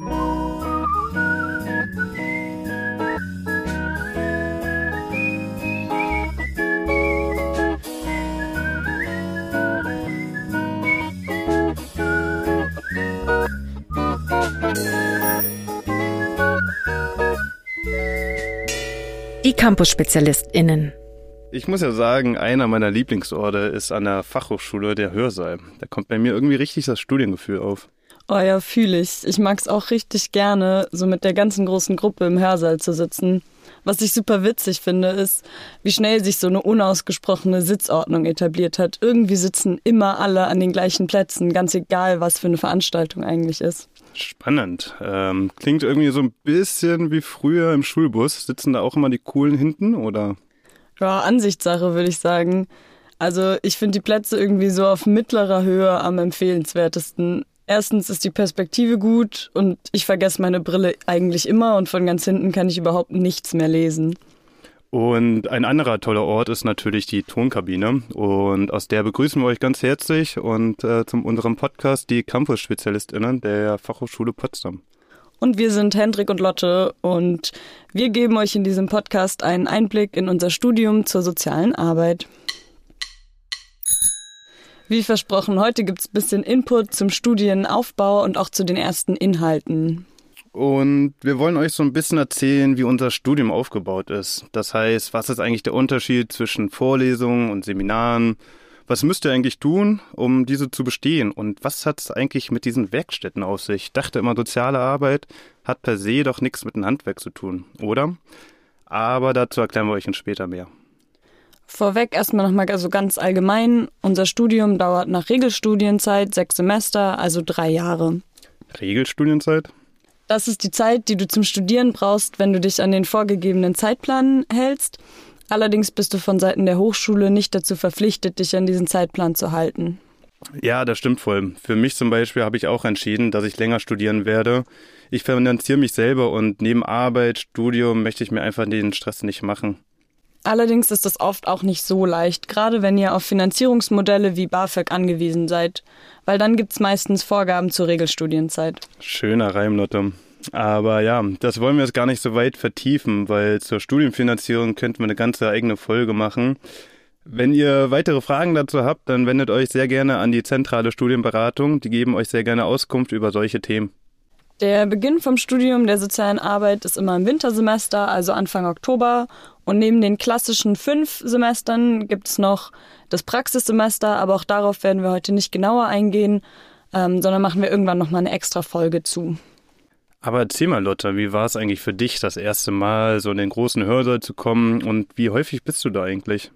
Die Campus-SpezialistInnen. Ich muss ja sagen, einer meiner Lieblingsorte ist an der Fachhochschule der Hörsaal. Da kommt bei mir irgendwie richtig das Studiengefühl auf. Oh ja, fühle ich. Ich mag es auch richtig gerne, so mit der ganzen großen Gruppe im Hörsaal zu sitzen. Was ich super witzig finde, ist, wie schnell sich so eine unausgesprochene Sitzordnung etabliert hat. Irgendwie sitzen immer alle an den gleichen Plätzen, ganz egal, was für eine Veranstaltung eigentlich ist. Spannend. Ähm, klingt irgendwie so ein bisschen wie früher im Schulbus. Sitzen da auch immer die Coolen hinten, oder? Ja, Ansichtssache würde ich sagen. Also ich finde die Plätze irgendwie so auf mittlerer Höhe am empfehlenswertesten. Erstens ist die Perspektive gut und ich vergesse meine Brille eigentlich immer und von ganz hinten kann ich überhaupt nichts mehr lesen. Und ein anderer toller Ort ist natürlich die Tonkabine. Und aus der begrüßen wir euch ganz herzlich und äh, zum unserem Podcast die Campus-SpezialistInnen der Fachhochschule Potsdam. Und wir sind Hendrik und Lotte und wir geben euch in diesem Podcast einen Einblick in unser Studium zur sozialen Arbeit. Wie versprochen, heute gibt es ein bisschen Input zum Studienaufbau und auch zu den ersten Inhalten. Und wir wollen euch so ein bisschen erzählen, wie unser Studium aufgebaut ist. Das heißt, was ist eigentlich der Unterschied zwischen Vorlesungen und Seminaren? Was müsst ihr eigentlich tun, um diese zu bestehen? Und was hat es eigentlich mit diesen Werkstätten auf sich? Ich dachte immer, soziale Arbeit hat per se doch nichts mit dem Handwerk zu tun, oder? Aber dazu erklären wir euch später mehr. Vorweg erstmal nochmal so ganz allgemein. Unser Studium dauert nach Regelstudienzeit sechs Semester, also drei Jahre. Regelstudienzeit? Das ist die Zeit, die du zum Studieren brauchst, wenn du dich an den vorgegebenen Zeitplan hältst. Allerdings bist du von Seiten der Hochschule nicht dazu verpflichtet, dich an diesen Zeitplan zu halten. Ja, das stimmt voll. Für mich zum Beispiel habe ich auch entschieden, dass ich länger studieren werde. Ich finanziere mich selber und neben Arbeit, Studium möchte ich mir einfach den Stress nicht machen. Allerdings ist das oft auch nicht so leicht, gerade wenn ihr auf Finanzierungsmodelle wie BAföG angewiesen seid, weil dann gibt es meistens Vorgaben zur Regelstudienzeit. Schöner Reim, Lotte. Aber ja, das wollen wir jetzt gar nicht so weit vertiefen, weil zur Studienfinanzierung könnten wir eine ganze eigene Folge machen. Wenn ihr weitere Fragen dazu habt, dann wendet euch sehr gerne an die zentrale Studienberatung. Die geben euch sehr gerne Auskunft über solche Themen. Der Beginn vom Studium der sozialen Arbeit ist immer im Wintersemester, also Anfang Oktober. Und neben den klassischen fünf Semestern gibt es noch das Praxissemester, aber auch darauf werden wir heute nicht genauer eingehen, ähm, sondern machen wir irgendwann nochmal eine extra Folge zu. Aber erzähl mal, Lotta, wie war es eigentlich für dich, das erste Mal so in den großen Hörsaal zu kommen und wie häufig bist du da eigentlich?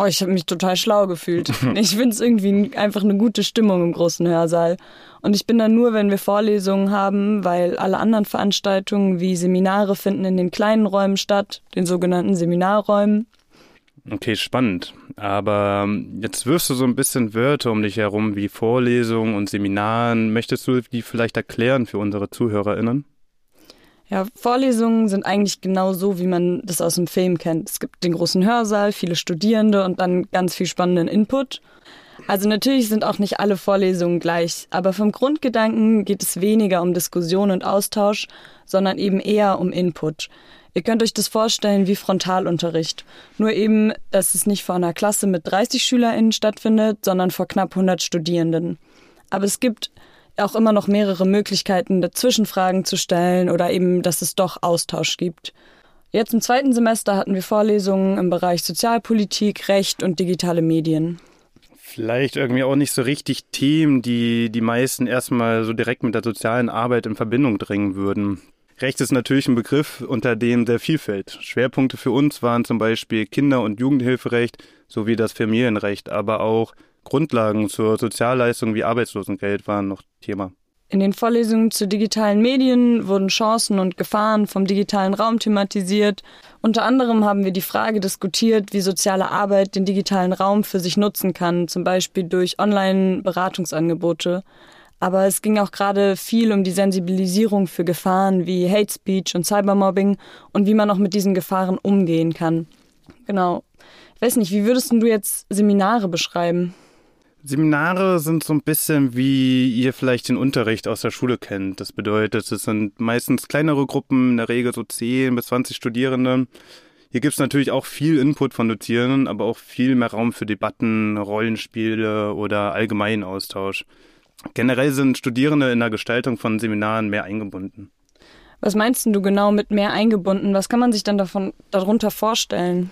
Oh, ich habe mich total schlau gefühlt. ich finde es irgendwie einfach eine gute Stimmung im großen Hörsaal. Und ich bin da nur, wenn wir Vorlesungen haben, weil alle anderen Veranstaltungen wie Seminare finden in den kleinen Räumen statt, den sogenannten Seminarräumen. Okay, spannend. Aber ähm, jetzt wirfst du so ein bisschen Wörter um dich herum wie Vorlesungen und Seminaren. Möchtest du die vielleicht erklären für unsere ZuhörerInnen? Ja, Vorlesungen sind eigentlich genau so, wie man das aus dem Film kennt. Es gibt den großen Hörsaal, viele Studierende und dann ganz viel spannenden Input. Also natürlich sind auch nicht alle Vorlesungen gleich, aber vom Grundgedanken geht es weniger um Diskussion und Austausch, sondern eben eher um Input. Ihr könnt euch das vorstellen wie Frontalunterricht. Nur eben, dass es nicht vor einer Klasse mit 30 SchülerInnen stattfindet, sondern vor knapp 100 Studierenden. Aber es gibt auch immer noch mehrere Möglichkeiten, dazwischen Fragen zu stellen oder eben, dass es doch Austausch gibt. Jetzt im zweiten Semester hatten wir Vorlesungen im Bereich Sozialpolitik, Recht und digitale Medien. Vielleicht irgendwie auch nicht so richtig Themen, die die meisten erstmal so direkt mit der sozialen Arbeit in Verbindung drängen würden. Recht ist natürlich ein Begriff, unter dem sehr viel fällt. Schwerpunkte für uns waren zum Beispiel Kinder- und Jugendhilferecht sowie das Familienrecht, aber auch Grundlagen zur Sozialleistung wie Arbeitslosengeld waren noch Thema. In den Vorlesungen zu digitalen Medien wurden Chancen und Gefahren vom digitalen Raum thematisiert. Unter anderem haben wir die Frage diskutiert, wie soziale Arbeit den digitalen Raum für sich nutzen kann, zum Beispiel durch Online-Beratungsangebote. Aber es ging auch gerade viel um die Sensibilisierung für Gefahren wie Hate Speech und Cybermobbing und wie man auch mit diesen Gefahren umgehen kann. Genau. Ich weiß nicht, wie würdest du jetzt Seminare beschreiben? Seminare sind so ein bisschen wie ihr vielleicht den Unterricht aus der Schule kennt. Das bedeutet, es sind meistens kleinere Gruppen, in der Regel so 10 bis 20 Studierende. Hier gibt es natürlich auch viel Input von Dozierenden, aber auch viel mehr Raum für Debatten, Rollenspiele oder allgemeinen Austausch. Generell sind Studierende in der Gestaltung von Seminaren mehr eingebunden. Was meinst du genau mit mehr eingebunden? Was kann man sich dann davon darunter vorstellen?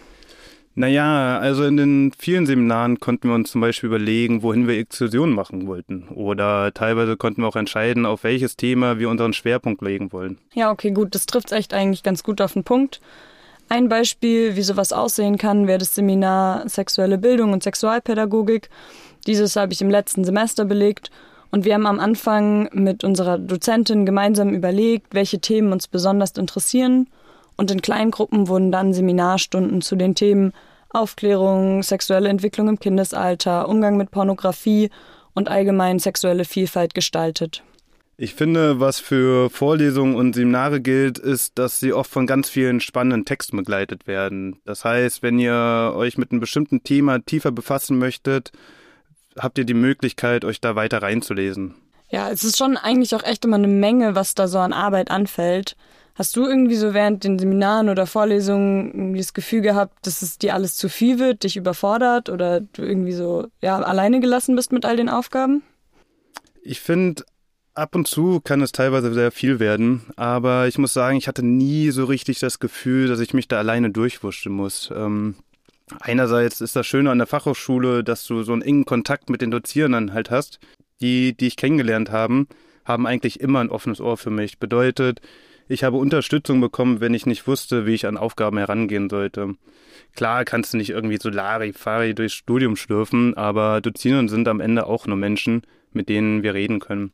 Naja, also in den vielen Seminaren konnten wir uns zum Beispiel überlegen, wohin wir Exkursionen machen wollten. Oder teilweise konnten wir auch entscheiden, auf welches Thema wir unseren Schwerpunkt legen wollen. Ja, okay, gut, das trifft echt eigentlich ganz gut auf den Punkt. Ein Beispiel, wie sowas aussehen kann, wäre das Seminar Sexuelle Bildung und Sexualpädagogik. Dieses habe ich im letzten Semester belegt und wir haben am Anfang mit unserer Dozentin gemeinsam überlegt, welche Themen uns besonders interessieren und in kleinen Gruppen wurden dann Seminarstunden zu den Themen Aufklärung, sexuelle Entwicklung im Kindesalter, Umgang mit Pornografie und allgemein sexuelle Vielfalt gestaltet. Ich finde, was für Vorlesungen und Seminare gilt, ist, dass sie oft von ganz vielen spannenden Texten begleitet werden. Das heißt, wenn ihr euch mit einem bestimmten Thema tiefer befassen möchtet, habt ihr die Möglichkeit, euch da weiter reinzulesen. Ja, es ist schon eigentlich auch echt immer eine Menge, was da so an Arbeit anfällt. Hast du irgendwie so während den Seminaren oder Vorlesungen das Gefühl gehabt, dass es dir alles zu viel wird, dich überfordert oder du irgendwie so ja, alleine gelassen bist mit all den Aufgaben? Ich finde, ab und zu kann es teilweise sehr viel werden, aber ich muss sagen, ich hatte nie so richtig das Gefühl, dass ich mich da alleine durchwurschen muss. Ähm, einerseits ist das Schöne an der Fachhochschule, dass du so einen engen Kontakt mit den Dozierenden halt hast. Die, die ich kennengelernt haben, haben eigentlich immer ein offenes Ohr für mich. Bedeutet, ich habe Unterstützung bekommen, wenn ich nicht wusste, wie ich an Aufgaben herangehen sollte. Klar kannst du nicht irgendwie so Larifari durchs Studium schlürfen, aber Dozierende sind am Ende auch nur Menschen, mit denen wir reden können.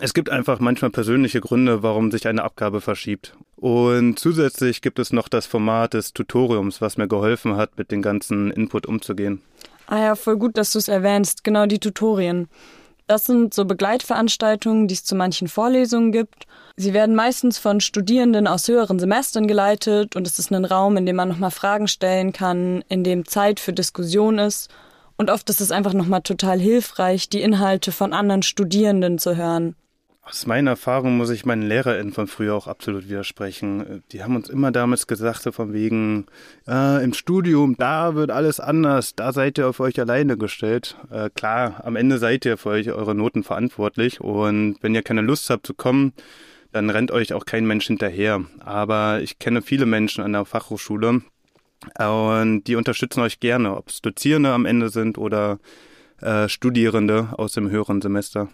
Es gibt einfach manchmal persönliche Gründe, warum sich eine Abgabe verschiebt. Und zusätzlich gibt es noch das Format des Tutoriums, was mir geholfen hat, mit dem ganzen Input umzugehen. Ah ja, voll gut, dass du es erwähnst. Genau die Tutorien. Das sind so Begleitveranstaltungen, die es zu manchen Vorlesungen gibt. Sie werden meistens von Studierenden aus höheren Semestern geleitet und es ist ein Raum, in dem man nochmal Fragen stellen kann, in dem Zeit für Diskussion ist. Und oft ist es einfach nochmal total hilfreich, die Inhalte von anderen Studierenden zu hören. Aus meiner Erfahrung muss ich meinen LehrerInnen von früher auch absolut widersprechen. Die haben uns immer damals gesagt, so von wegen, äh, im Studium, da wird alles anders, da seid ihr auf euch alleine gestellt. Äh, klar, am Ende seid ihr für euch eure Noten verantwortlich und wenn ihr keine Lust habt zu kommen, dann rennt euch auch kein Mensch hinterher. Aber ich kenne viele Menschen an der Fachhochschule und die unterstützen euch gerne, ob es Dozierende am Ende sind oder äh, Studierende aus dem höheren Semester.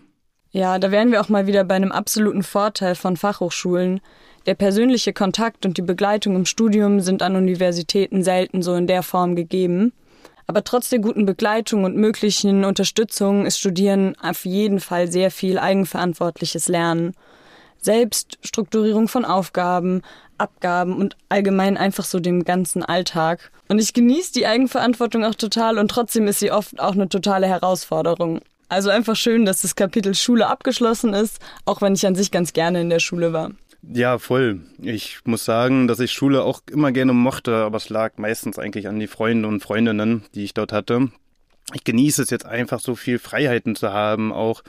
Ja, da wären wir auch mal wieder bei einem absoluten Vorteil von Fachhochschulen. Der persönliche Kontakt und die Begleitung im Studium sind an Universitäten selten so in der Form gegeben. Aber trotz der guten Begleitung und möglichen Unterstützung ist Studieren auf jeden Fall sehr viel eigenverantwortliches Lernen. Selbststrukturierung von Aufgaben, Abgaben und allgemein einfach so dem ganzen Alltag. Und ich genieße die Eigenverantwortung auch total und trotzdem ist sie oft auch eine totale Herausforderung. Also einfach schön, dass das Kapitel Schule abgeschlossen ist, auch wenn ich an sich ganz gerne in der Schule war. Ja, voll. Ich muss sagen, dass ich Schule auch immer gerne mochte, aber es lag meistens eigentlich an die Freunde und Freundinnen, die ich dort hatte. Ich genieße es jetzt einfach so viel Freiheiten zu haben, auch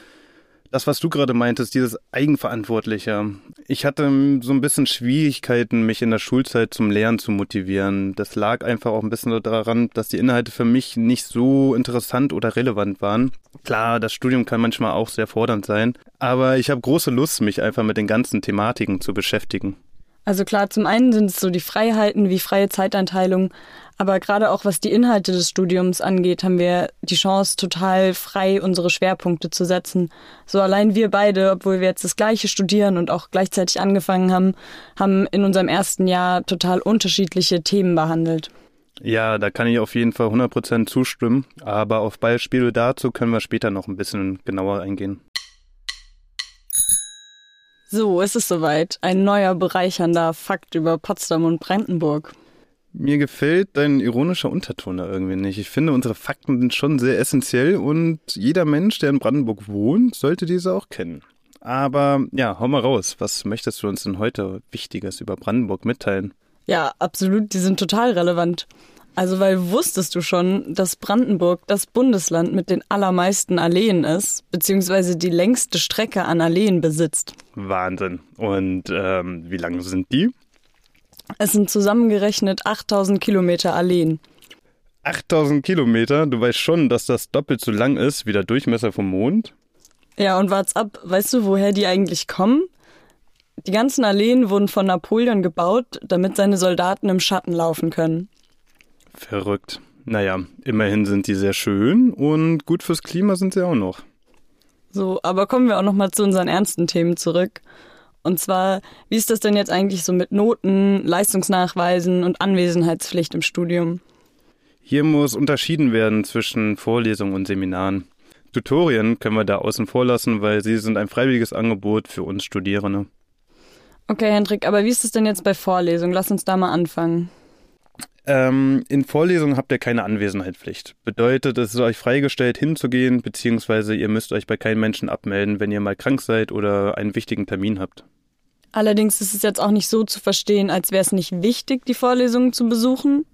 das, was du gerade meintest, dieses Eigenverantwortliche. Ich hatte so ein bisschen Schwierigkeiten, mich in der Schulzeit zum Lernen zu motivieren. Das lag einfach auch ein bisschen daran, dass die Inhalte für mich nicht so interessant oder relevant waren. Klar, das Studium kann manchmal auch sehr fordernd sein, aber ich habe große Lust, mich einfach mit den ganzen Thematiken zu beschäftigen. Also klar, zum einen sind es so die Freiheiten wie freie Zeiteinteilung, aber gerade auch was die Inhalte des Studiums angeht, haben wir die Chance, total frei unsere Schwerpunkte zu setzen. So allein wir beide, obwohl wir jetzt das gleiche studieren und auch gleichzeitig angefangen haben, haben in unserem ersten Jahr total unterschiedliche Themen behandelt. Ja, da kann ich auf jeden Fall 100% zustimmen, aber auf Beispiele dazu können wir später noch ein bisschen genauer eingehen. So, es ist soweit. Ein neuer bereichernder Fakt über Potsdam und Brandenburg. Mir gefällt dein ironischer Unterton da irgendwie nicht. Ich finde, unsere Fakten sind schon sehr essentiell und jeder Mensch, der in Brandenburg wohnt, sollte diese auch kennen. Aber ja, hau mal raus. Was möchtest du uns denn heute Wichtiges über Brandenburg mitteilen? Ja, absolut. Die sind total relevant. Also, weil wusstest du schon, dass Brandenburg das Bundesland mit den allermeisten Alleen ist, beziehungsweise die längste Strecke an Alleen besitzt? Wahnsinn. Und ähm, wie lang sind die? Es sind zusammengerechnet 8000 Kilometer Alleen. 8000 Kilometer? Du weißt schon, dass das doppelt so lang ist wie der Durchmesser vom Mond? Ja, und wart's ab, weißt du, woher die eigentlich kommen? Die ganzen Alleen wurden von Napoleon gebaut, damit seine Soldaten im Schatten laufen können. Verrückt. Naja, immerhin sind die sehr schön und gut fürs Klima sind sie auch noch. So, aber kommen wir auch noch mal zu unseren ernsten Themen zurück. Und zwar, wie ist das denn jetzt eigentlich so mit Noten, Leistungsnachweisen und Anwesenheitspflicht im Studium? Hier muss unterschieden werden zwischen Vorlesungen und Seminaren. Tutorien können wir da außen vor lassen, weil sie sind ein freiwilliges Angebot für uns Studierende. Okay, Hendrik, aber wie ist es denn jetzt bei Vorlesungen? Lass uns da mal anfangen. Ähm, in Vorlesungen habt ihr keine Anwesenheitspflicht. Bedeutet, es ist euch freigestellt, hinzugehen, beziehungsweise ihr müsst euch bei keinem Menschen abmelden, wenn ihr mal krank seid oder einen wichtigen Termin habt. Allerdings ist es jetzt auch nicht so zu verstehen, als wäre es nicht wichtig, die Vorlesungen zu besuchen.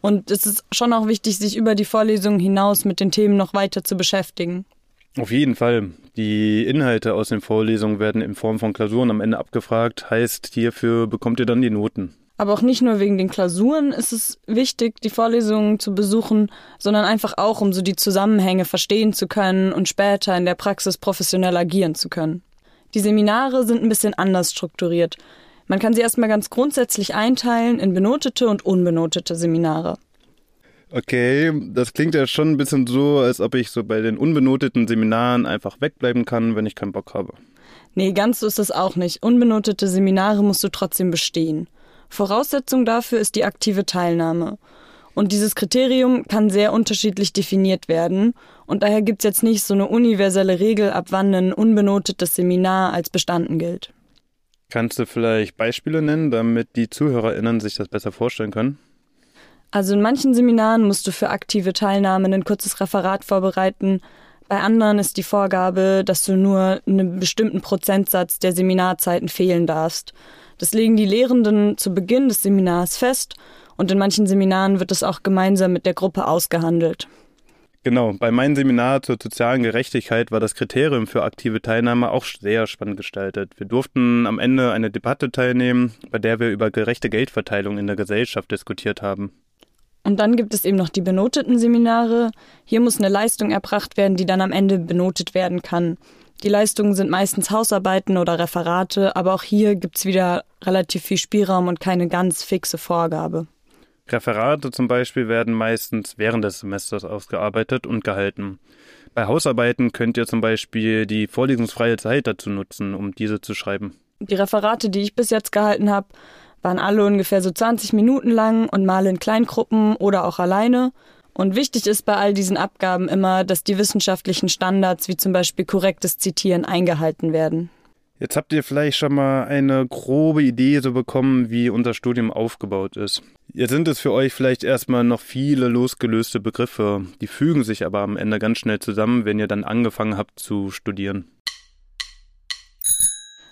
Und es ist schon auch wichtig, sich über die Vorlesungen hinaus mit den Themen noch weiter zu beschäftigen. Auf jeden Fall. Die Inhalte aus den Vorlesungen werden in Form von Klausuren am Ende abgefragt. Heißt, hierfür bekommt ihr dann die Noten. Aber auch nicht nur wegen den Klausuren ist es wichtig, die Vorlesungen zu besuchen, sondern einfach auch, um so die Zusammenhänge verstehen zu können und später in der Praxis professionell agieren zu können. Die Seminare sind ein bisschen anders strukturiert. Man kann sie erstmal ganz grundsätzlich einteilen in benotete und unbenotete Seminare. Okay, das klingt ja schon ein bisschen so, als ob ich so bei den unbenoteten Seminaren einfach wegbleiben kann, wenn ich keinen Bock habe. Nee, ganz so ist es auch nicht. Unbenotete Seminare musst du trotzdem bestehen. Voraussetzung dafür ist die aktive Teilnahme. Und dieses Kriterium kann sehr unterschiedlich definiert werden. Und daher gibt es jetzt nicht so eine universelle Regel, ab wann ein unbenotetes Seminar als bestanden gilt. Kannst du vielleicht Beispiele nennen, damit die ZuhörerInnen sich das besser vorstellen können? Also in manchen Seminaren musst du für aktive Teilnahme ein kurzes Referat vorbereiten. Bei anderen ist die Vorgabe, dass du nur einen bestimmten Prozentsatz der Seminarzeiten fehlen darfst. Das legen die Lehrenden zu Beginn des Seminars fest und in manchen Seminaren wird es auch gemeinsam mit der Gruppe ausgehandelt. Genau, bei meinem Seminar zur sozialen Gerechtigkeit war das Kriterium für aktive Teilnahme auch sehr spannend gestaltet. Wir durften am Ende eine Debatte teilnehmen, bei der wir über gerechte Geldverteilung in der Gesellschaft diskutiert haben. Und dann gibt es eben noch die benoteten Seminare. Hier muss eine Leistung erbracht werden, die dann am Ende benotet werden kann. Die Leistungen sind meistens Hausarbeiten oder Referate, aber auch hier gibt es wieder relativ viel Spielraum und keine ganz fixe Vorgabe. Referate zum Beispiel werden meistens während des Semesters ausgearbeitet und gehalten. Bei Hausarbeiten könnt ihr zum Beispiel die vorlesungsfreie Zeit dazu nutzen, um diese zu schreiben. Die Referate, die ich bis jetzt gehalten habe, waren alle ungefähr so 20 Minuten lang und mal in Kleingruppen oder auch alleine. Und wichtig ist bei all diesen Abgaben immer, dass die wissenschaftlichen Standards wie zum Beispiel korrektes Zitieren eingehalten werden. Jetzt habt ihr vielleicht schon mal eine grobe Idee so bekommen, wie unser Studium aufgebaut ist. Jetzt sind es für euch vielleicht erstmal noch viele losgelöste Begriffe, die fügen sich aber am Ende ganz schnell zusammen, wenn ihr dann angefangen habt zu studieren.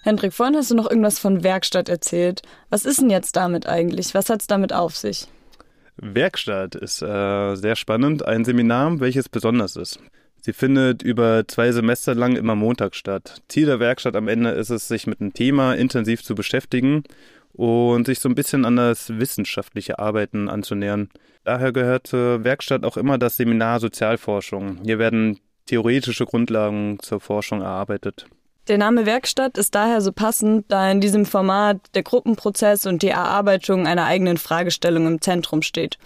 Hendrik, vorhin hast du noch irgendwas von Werkstatt erzählt. Was ist denn jetzt damit eigentlich? Was hat es damit auf sich? Werkstatt ist äh, sehr spannend. Ein Seminar, welches besonders ist. Sie findet über zwei Semester lang immer Montag statt. Ziel der Werkstatt am Ende ist es, sich mit einem Thema intensiv zu beschäftigen und sich so ein bisschen an das wissenschaftliche Arbeiten anzunähern. Daher gehört zur Werkstatt auch immer das Seminar Sozialforschung. Hier werden theoretische Grundlagen zur Forschung erarbeitet. Der Name Werkstatt ist daher so passend, da in diesem Format der Gruppenprozess und die Erarbeitung einer eigenen Fragestellung im Zentrum steht.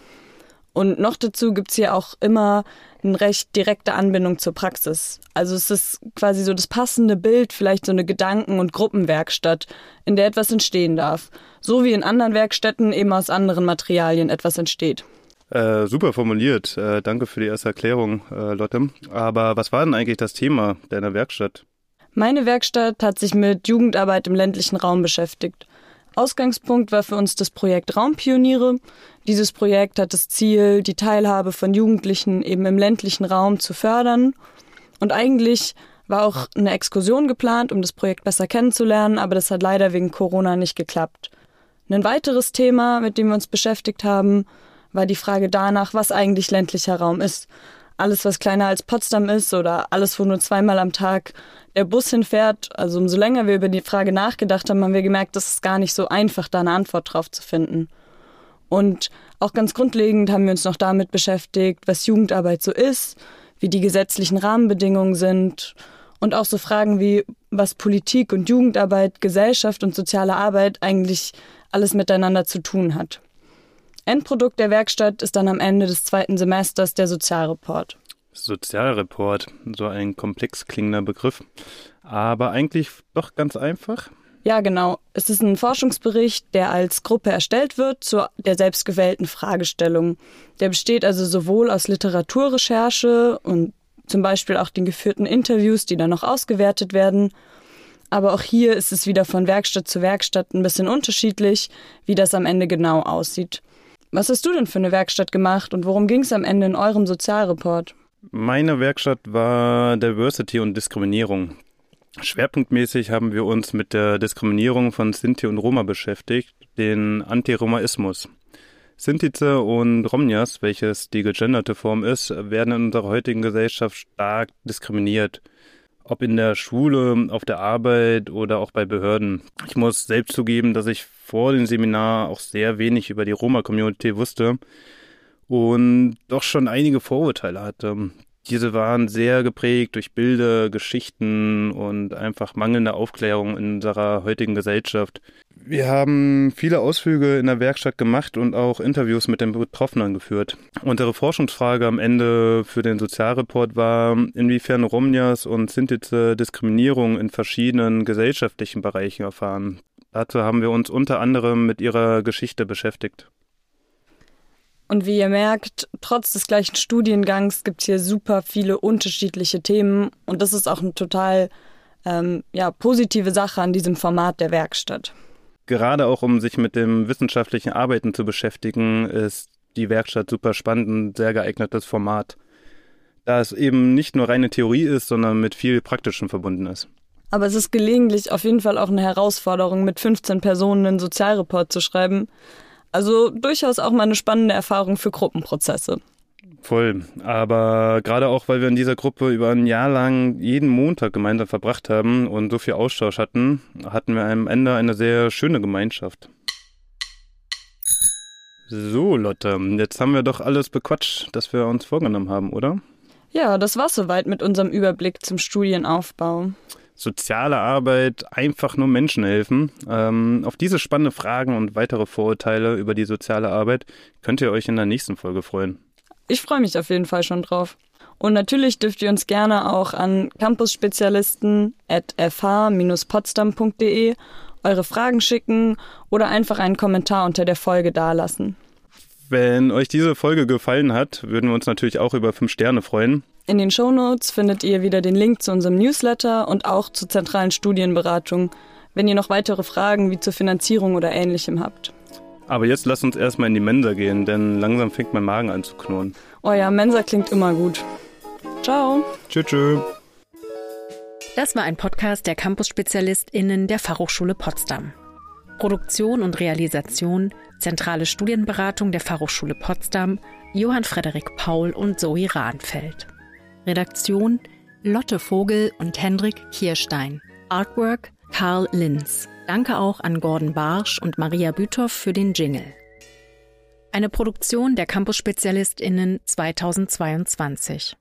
Und noch dazu gibt's hier auch immer eine recht direkte Anbindung zur Praxis. Also es ist quasi so das passende Bild, vielleicht so eine Gedanken- und Gruppenwerkstatt, in der etwas entstehen darf. So wie in anderen Werkstätten eben aus anderen Materialien etwas entsteht. Äh, super formuliert. Äh, danke für die erste Erklärung, äh, Lotte. Aber was war denn eigentlich das Thema deiner Werkstatt? Meine Werkstatt hat sich mit Jugendarbeit im ländlichen Raum beschäftigt. Ausgangspunkt war für uns das Projekt Raumpioniere. Dieses Projekt hat das Ziel, die Teilhabe von Jugendlichen eben im ländlichen Raum zu fördern. Und eigentlich war auch eine Exkursion geplant, um das Projekt besser kennenzulernen, aber das hat leider wegen Corona nicht geklappt. Ein weiteres Thema, mit dem wir uns beschäftigt haben, war die Frage danach, was eigentlich ländlicher Raum ist. Alles, was kleiner als Potsdam ist oder alles, wo nur zweimal am Tag der Bus hinfährt. Also umso länger wir über die Frage nachgedacht haben, haben wir gemerkt, dass es gar nicht so einfach, da eine Antwort drauf zu finden. Und auch ganz grundlegend haben wir uns noch damit beschäftigt, was Jugendarbeit so ist, wie die gesetzlichen Rahmenbedingungen sind und auch so Fragen wie, was Politik und Jugendarbeit, Gesellschaft und soziale Arbeit eigentlich alles miteinander zu tun hat. Endprodukt der Werkstatt ist dann am Ende des zweiten Semesters der Sozialreport. Sozialreport, so ein komplex klingender Begriff, aber eigentlich doch ganz einfach. Ja, genau. Es ist ein Forschungsbericht, der als Gruppe erstellt wird zu der selbstgewählten Fragestellung. Der besteht also sowohl aus Literaturrecherche und zum Beispiel auch den geführten Interviews, die dann noch ausgewertet werden. Aber auch hier ist es wieder von Werkstatt zu Werkstatt ein bisschen unterschiedlich, wie das am Ende genau aussieht. Was hast du denn für eine Werkstatt gemacht und worum ging es am Ende in eurem Sozialreport? Meine Werkstatt war Diversity und Diskriminierung. Schwerpunktmäßig haben wir uns mit der Diskriminierung von Sinti und Roma beschäftigt, den Antiromaismus. Sintize und Romnias, welches die gegenderte Form ist, werden in unserer heutigen Gesellschaft stark diskriminiert. Ob in der Schule, auf der Arbeit oder auch bei Behörden. Ich muss selbst zugeben, dass ich vor dem Seminar auch sehr wenig über die Roma-Community wusste und doch schon einige Vorurteile hatte. Diese waren sehr geprägt durch Bilder, Geschichten und einfach mangelnde Aufklärung in unserer heutigen Gesellschaft. Wir haben viele Ausflüge in der Werkstatt gemacht und auch Interviews mit den Betroffenen geführt. Unsere Forschungsfrage am Ende für den Sozialreport war, inwiefern Romnias und Sintize Diskriminierung in verschiedenen gesellschaftlichen Bereichen erfahren. Dazu haben wir uns unter anderem mit ihrer Geschichte beschäftigt. Und wie ihr merkt, trotz des gleichen Studiengangs gibt es hier super viele unterschiedliche Themen und das ist auch eine total ähm, ja, positive Sache an diesem Format der Werkstatt. Gerade auch um sich mit dem wissenschaftlichen Arbeiten zu beschäftigen, ist die Werkstatt super spannend und sehr geeignetes Format, da es eben nicht nur reine Theorie ist, sondern mit viel Praktischem verbunden ist. Aber es ist gelegentlich auf jeden Fall auch eine Herausforderung, mit 15 Personen einen Sozialreport zu schreiben. Also durchaus auch mal eine spannende Erfahrung für Gruppenprozesse. Voll. Aber gerade auch, weil wir in dieser Gruppe über ein Jahr lang jeden Montag gemeinsam verbracht haben und so viel Austausch hatten, hatten wir am Ende eine sehr schöne Gemeinschaft. So, Lotte, jetzt haben wir doch alles bequatscht, das wir uns vorgenommen haben, oder? Ja, das war soweit mit unserem Überblick zum Studienaufbau soziale Arbeit, einfach nur Menschen helfen. Ähm, auf diese spannende Fragen und weitere Vorurteile über die soziale Arbeit könnt ihr euch in der nächsten Folge freuen. Ich freue mich auf jeden Fall schon drauf. Und natürlich dürft ihr uns gerne auch an campusspezialisten at fh-potsdam.de eure Fragen schicken oder einfach einen Kommentar unter der Folge dalassen. Wenn euch diese Folge gefallen hat, würden wir uns natürlich auch über fünf Sterne freuen. In den Shownotes findet ihr wieder den Link zu unserem Newsletter und auch zur zentralen Studienberatung, wenn ihr noch weitere Fragen wie zur Finanzierung oder ähnlichem habt. Aber jetzt lasst uns erstmal in die Mensa gehen, denn langsam fängt mein Magen an zu knurren. Oh ja, Mensa klingt immer gut. Ciao. Tschüss. tschö. Das war ein Podcast der Campus-SpezialistInnen der Fachhochschule Potsdam. Produktion und Realisation, zentrale Studienberatung der Fachhochschule Potsdam, Johann Frederik Paul und Zoe Rahnfeld. Redaktion Lotte Vogel und Hendrik Kirstein. Artwork Karl Linz. Danke auch an Gordon Barsch und Maria Büthoff für den Jingle. Eine Produktion der Campus-SpezialistInnen 2022.